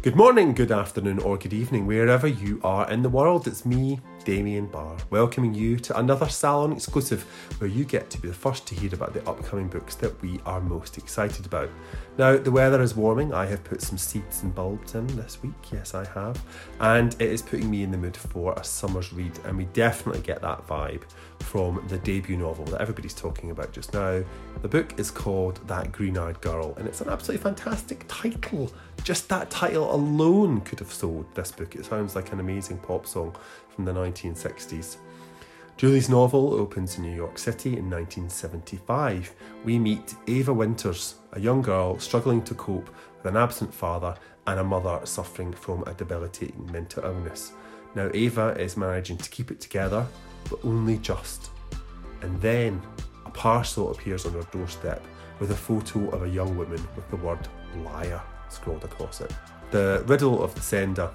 Good morning, good afternoon, or good evening, wherever you are in the world. It's me, Damien Barr, welcoming you to another Salon exclusive where you get to be the first to hear about the upcoming books that we are most excited about. Now, the weather is warming. I have put some seeds and bulbs in this week. Yes, I have. And it is putting me in the mood for a summer's read, and we definitely get that vibe from the debut novel that everybody's talking about just now. The book is called That Green Eyed Girl, and it's an absolutely fantastic title. Just that title alone could have sold this book. It sounds like an amazing pop song from the 1960s. Julie's novel opens in New York City in 1975. We meet Ava Winters, a young girl struggling to cope with an absent father and a mother suffering from a debilitating mental illness. Now, Ava is managing to keep it together, but only just. And then a parcel appears on her doorstep with a photo of a young woman with the word liar scrolled across it. The riddle of the sender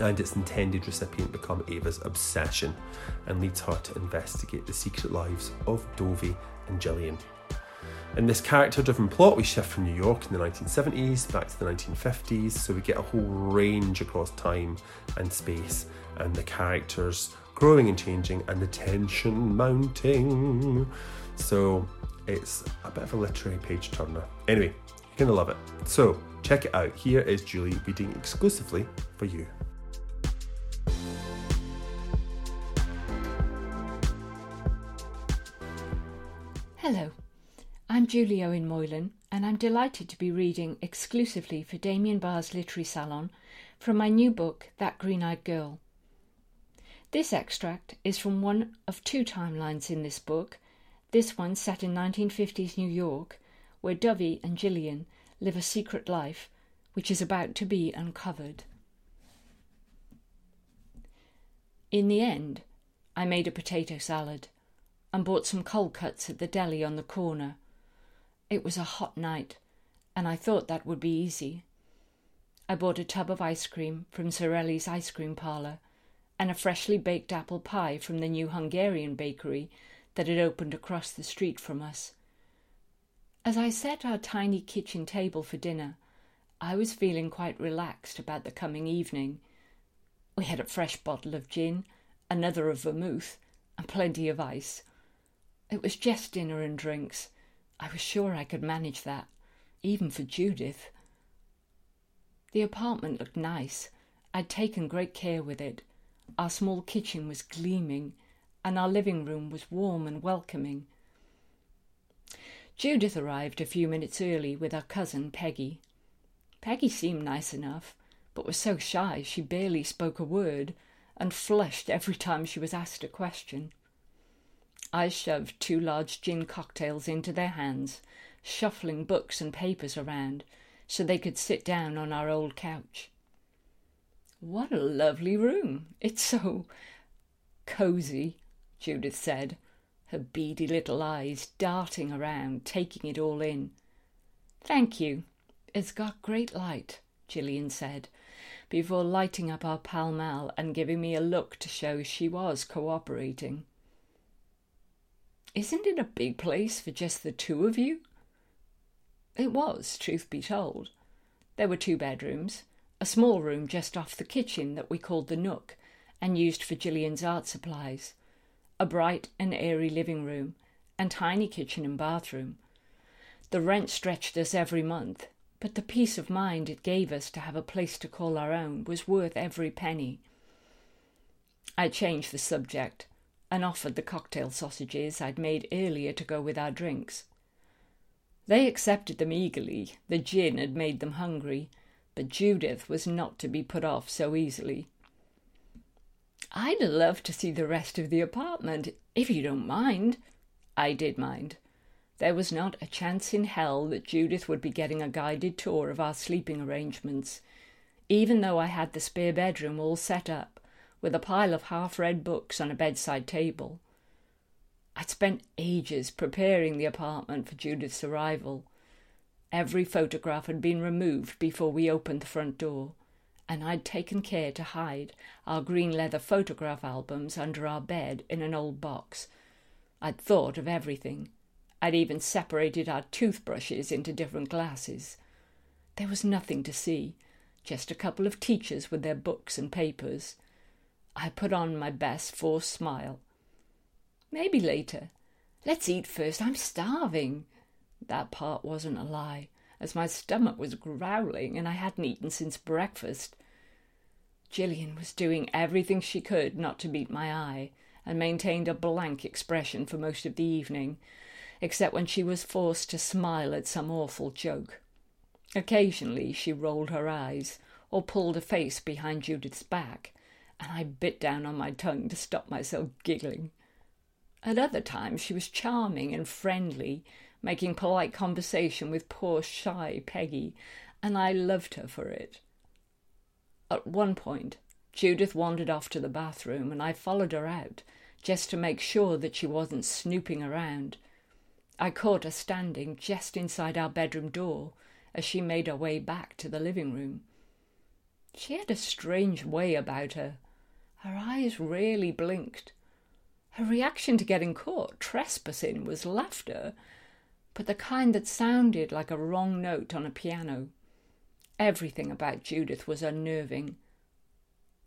and its intended recipient become Ava's obsession and leads her to investigate the secret lives of Dovey and Gillian. In this character driven plot, we shift from New York in the 1970s back to the 1950s, so we get a whole range across time and space, and the characters growing and changing, and the tension mounting. So it's a bit of a literary page turner. Anyway, you're gonna love it. So check it out. Here is Julie reading exclusively for you. Hello, I'm Julie Owen Moylan, and I'm delighted to be reading exclusively for Damien Barr's Literary Salon from my new book, That Green Eyed Girl. This extract is from one of two timelines in this book. This one set in 1950s New York, where Dovey and Gillian live a secret life which is about to be uncovered. In the end, I made a potato salad and bought some cold cuts at the deli on the corner. It was a hot night, and I thought that would be easy. I bought a tub of ice cream from Sorelli's ice cream parlour and a freshly baked apple pie from the new Hungarian bakery that had opened across the street from us. As I set our tiny kitchen table for dinner, I was feeling quite relaxed about the coming evening. We had a fresh bottle of gin, another of vermouth, and plenty of ice. It was just dinner and drinks. I was sure I could manage that, even for Judith. The apartment looked nice. I'd taken great care with it. Our small kitchen was gleaming, and our living room was warm and welcoming. Judith arrived a few minutes early with her cousin Peggy. Peggy seemed nice enough, but was so shy she barely spoke a word and flushed every time she was asked a question. I shoved two large gin cocktails into their hands, shuffling books and papers around so they could sit down on our old couch. What a lovely room! It's so cosy, Judith said, her beady little eyes darting around, taking it all in. Thank you. It's got great light, Gillian said, before lighting up our Pall Mall and giving me a look to show she was cooperating. Isn't it a big place for just the two of you? It was, truth be told. There were two bedrooms, a small room just off the kitchen that we called the Nook and used for Gillian's art supplies, a bright and airy living room, and tiny kitchen and bathroom. The rent stretched us every month, but the peace of mind it gave us to have a place to call our own was worth every penny. I changed the subject and offered the cocktail sausages I'd made earlier to go with our drinks. They accepted them eagerly, the gin had made them hungry, but Judith was not to be put off so easily. I'd love to see the rest of the apartment, if you don't mind. I did mind. There was not a chance in hell that Judith would be getting a guided tour of our sleeping arrangements, even though I had the spare bedroom all set up with a pile of half read books on a bedside table. I'd spent ages preparing the apartment for Judith's arrival. Every photograph had been removed before we opened the front door, and I'd taken care to hide our green leather photograph albums under our bed in an old box. I'd thought of everything. I'd even separated our toothbrushes into different glasses. There was nothing to see, just a couple of teachers with their books and papers. I put on my best forced smile. Maybe later. Let's eat first. I'm starving. That part wasn't a lie, as my stomach was growling and I hadn't eaten since breakfast. Gillian was doing everything she could not to meet my eye, and maintained a blank expression for most of the evening, except when she was forced to smile at some awful joke. Occasionally she rolled her eyes or pulled a face behind Judith's back, and I bit down on my tongue to stop myself giggling. At other times she was charming and friendly, making polite conversation with poor shy Peggy, and I loved her for it. At one point, Judith wandered off to the bathroom, and I followed her out, just to make sure that she wasn't snooping around. I caught her standing just inside our bedroom door, as she made her way back to the living room. She had a strange way about her. Her eyes rarely blinked. Her reaction to getting caught trespassing was laughter, but the kind that sounded like a wrong note on a piano. Everything about Judith was unnerving.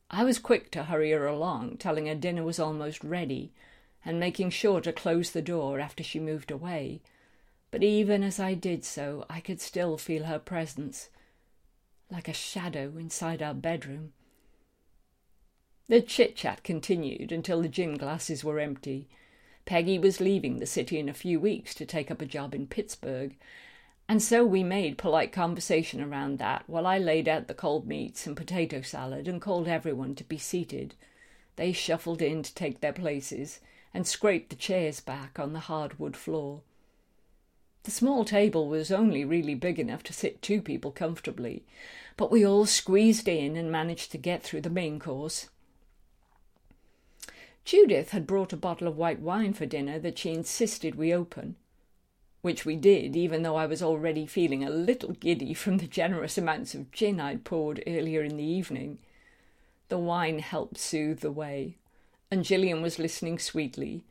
I was quick to hurry her along, telling her dinner was almost ready, and making sure to close the door after she moved away but even as I did so, I could still feel her presence, like a shadow inside our bedroom. The chit chat continued until the gin glasses were empty. Peggy was leaving the city in a few weeks to take up a job in Pittsburgh, and so we made polite conversation around that while I laid out the cold meats and potato salad and called everyone to be seated. They shuffled in to take their places and scraped the chairs back on the hardwood floor. The small table was only really big enough to sit two people comfortably, but we all squeezed in and managed to get through the main course. Judith had brought a bottle of white wine for dinner that she insisted we open, which we did, even though I was already feeling a little giddy from the generous amounts of gin I'd poured earlier in the evening. The wine helped soothe the way, and Gillian was listening sweetly,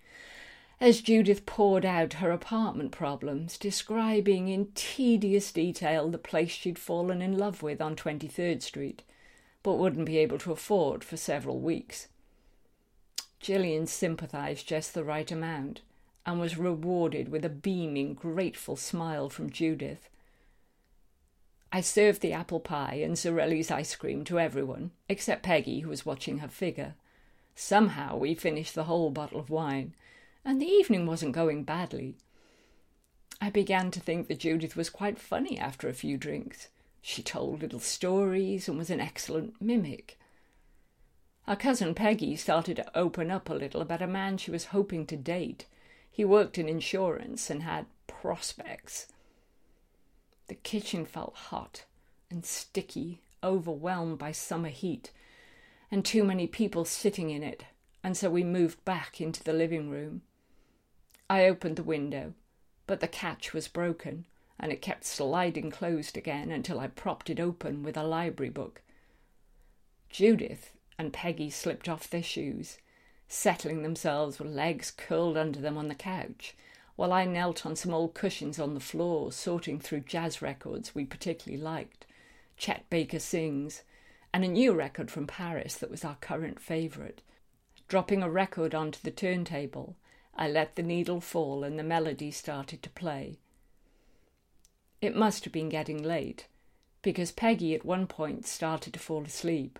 as Judith poured out her apartment problems, describing in tedious detail the place she'd fallen in love with on 23rd Street, but wouldn't be able to afford for several weeks. Gillian sympathized just the right amount and was rewarded with a beaming, grateful smile from Judith. I served the apple pie and Zarelli's ice cream to everyone, except Peggy, who was watching her figure. Somehow we finished the whole bottle of wine, and the evening wasn't going badly. I began to think that Judith was quite funny after a few drinks. She told little stories and was an excellent mimic. Our cousin Peggy started to open up a little about a man she was hoping to date. He worked in insurance and had prospects. The kitchen felt hot and sticky, overwhelmed by summer heat, and too many people sitting in it, and so we moved back into the living room. I opened the window, but the catch was broken, and it kept sliding closed again until I propped it open with a library book. Judith and Peggy slipped off their shoes, settling themselves with legs curled under them on the couch, while I knelt on some old cushions on the floor, sorting through jazz records we particularly liked, Chet Baker Sings, and a new record from Paris that was our current favourite. Dropping a record onto the turntable, I let the needle fall and the melody started to play. It must have been getting late, because Peggy at one point started to fall asleep,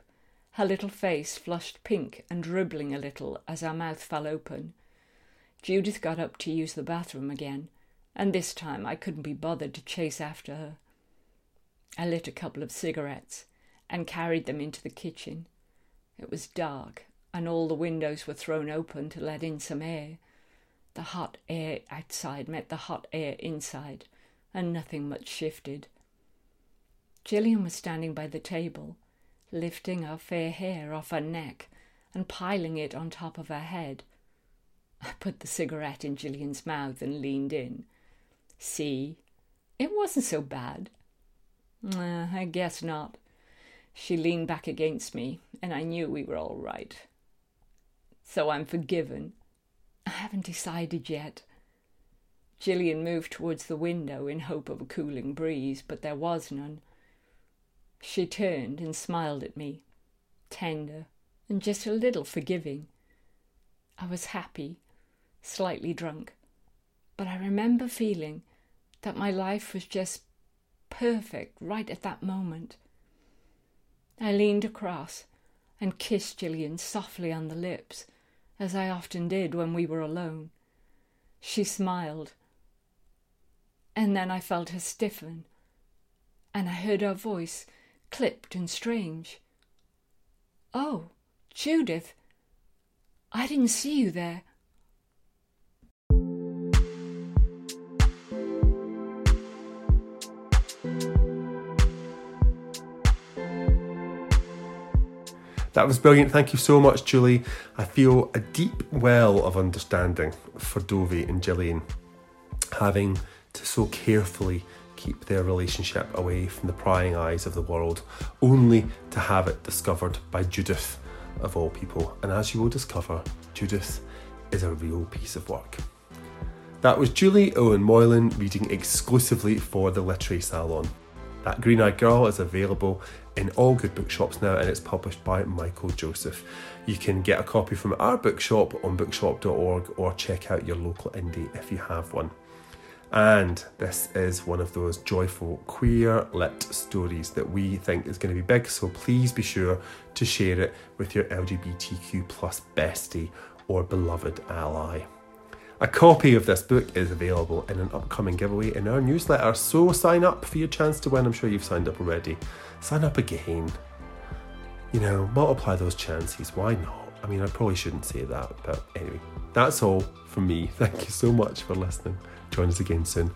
her little face flushed pink and dribbling a little as our mouth fell open. Judith got up to use the bathroom again, and this time I couldn't be bothered to chase after her. I lit a couple of cigarettes and carried them into the kitchen. It was dark, and all the windows were thrown open to let in some air, the hot air outside met the hot air inside, and nothing much shifted. Gillian was standing by the table, lifting her fair hair off her neck and piling it on top of her head. I put the cigarette in Gillian's mouth and leaned in. See, it wasn't so bad. Uh, I guess not. She leaned back against me, and I knew we were all right. So I'm forgiven. I haven't decided yet. Gillian moved towards the window in hope of a cooling breeze, but there was none. She turned and smiled at me, tender and just a little forgiving. I was happy, slightly drunk, but I remember feeling that my life was just perfect right at that moment. I leaned across and kissed Gillian softly on the lips, as I often did when we were alone. She smiled, and then I felt her stiffen, and I heard her voice clipped and strange. Oh, Judith, I didn't see you there. That was brilliant. Thank you so much, Julie. I feel a deep well of understanding for Dovey and Gillian, having to so carefully keep their relationship away from the prying eyes of the world, only to have it discovered by Judith, of all people. And as you will discover, Judith is a real piece of work. That was Julie Owen Moylan reading exclusively for the Literary Salon. That Green Eyed Girl is available in all good bookshops now and it's published by Michael Joseph. You can get a copy from our bookshop on bookshop.org or check out your local indie if you have one. And this is one of those joyful queer lit stories that we think is going to be big, so please be sure to share it with your LGBTQ plus bestie or beloved ally. A copy of this book is available in an upcoming giveaway in our newsletter, so sign up for your chance to win. I'm sure you've signed up already. Sign up again. You know, multiply those chances. Why not? I mean, I probably shouldn't say that, but anyway, that's all from me. Thank you so much for listening. Join us again soon.